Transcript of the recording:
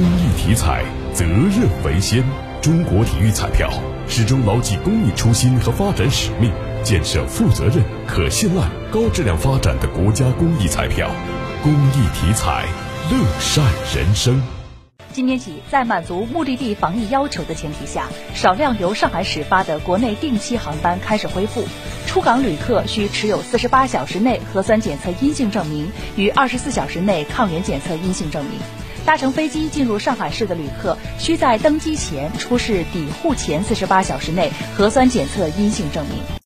公益体彩，责任为先。中国体育彩票始终牢记公益初心和发展使命，建设负责任、可信赖、高质量发展的国家公益彩票。公益体彩，乐善人生。今天起，在满足目的地防疫要求的前提下，少量由上海始发的国内定期航班开始恢复。出港旅客需持有四十八小时内核酸检测阴性证明与二十四小时内抗原检测阴性证明。搭乘飞机进入上海市的旅客，需在登机前出示抵沪前四十八小时内核酸检测阴性证明。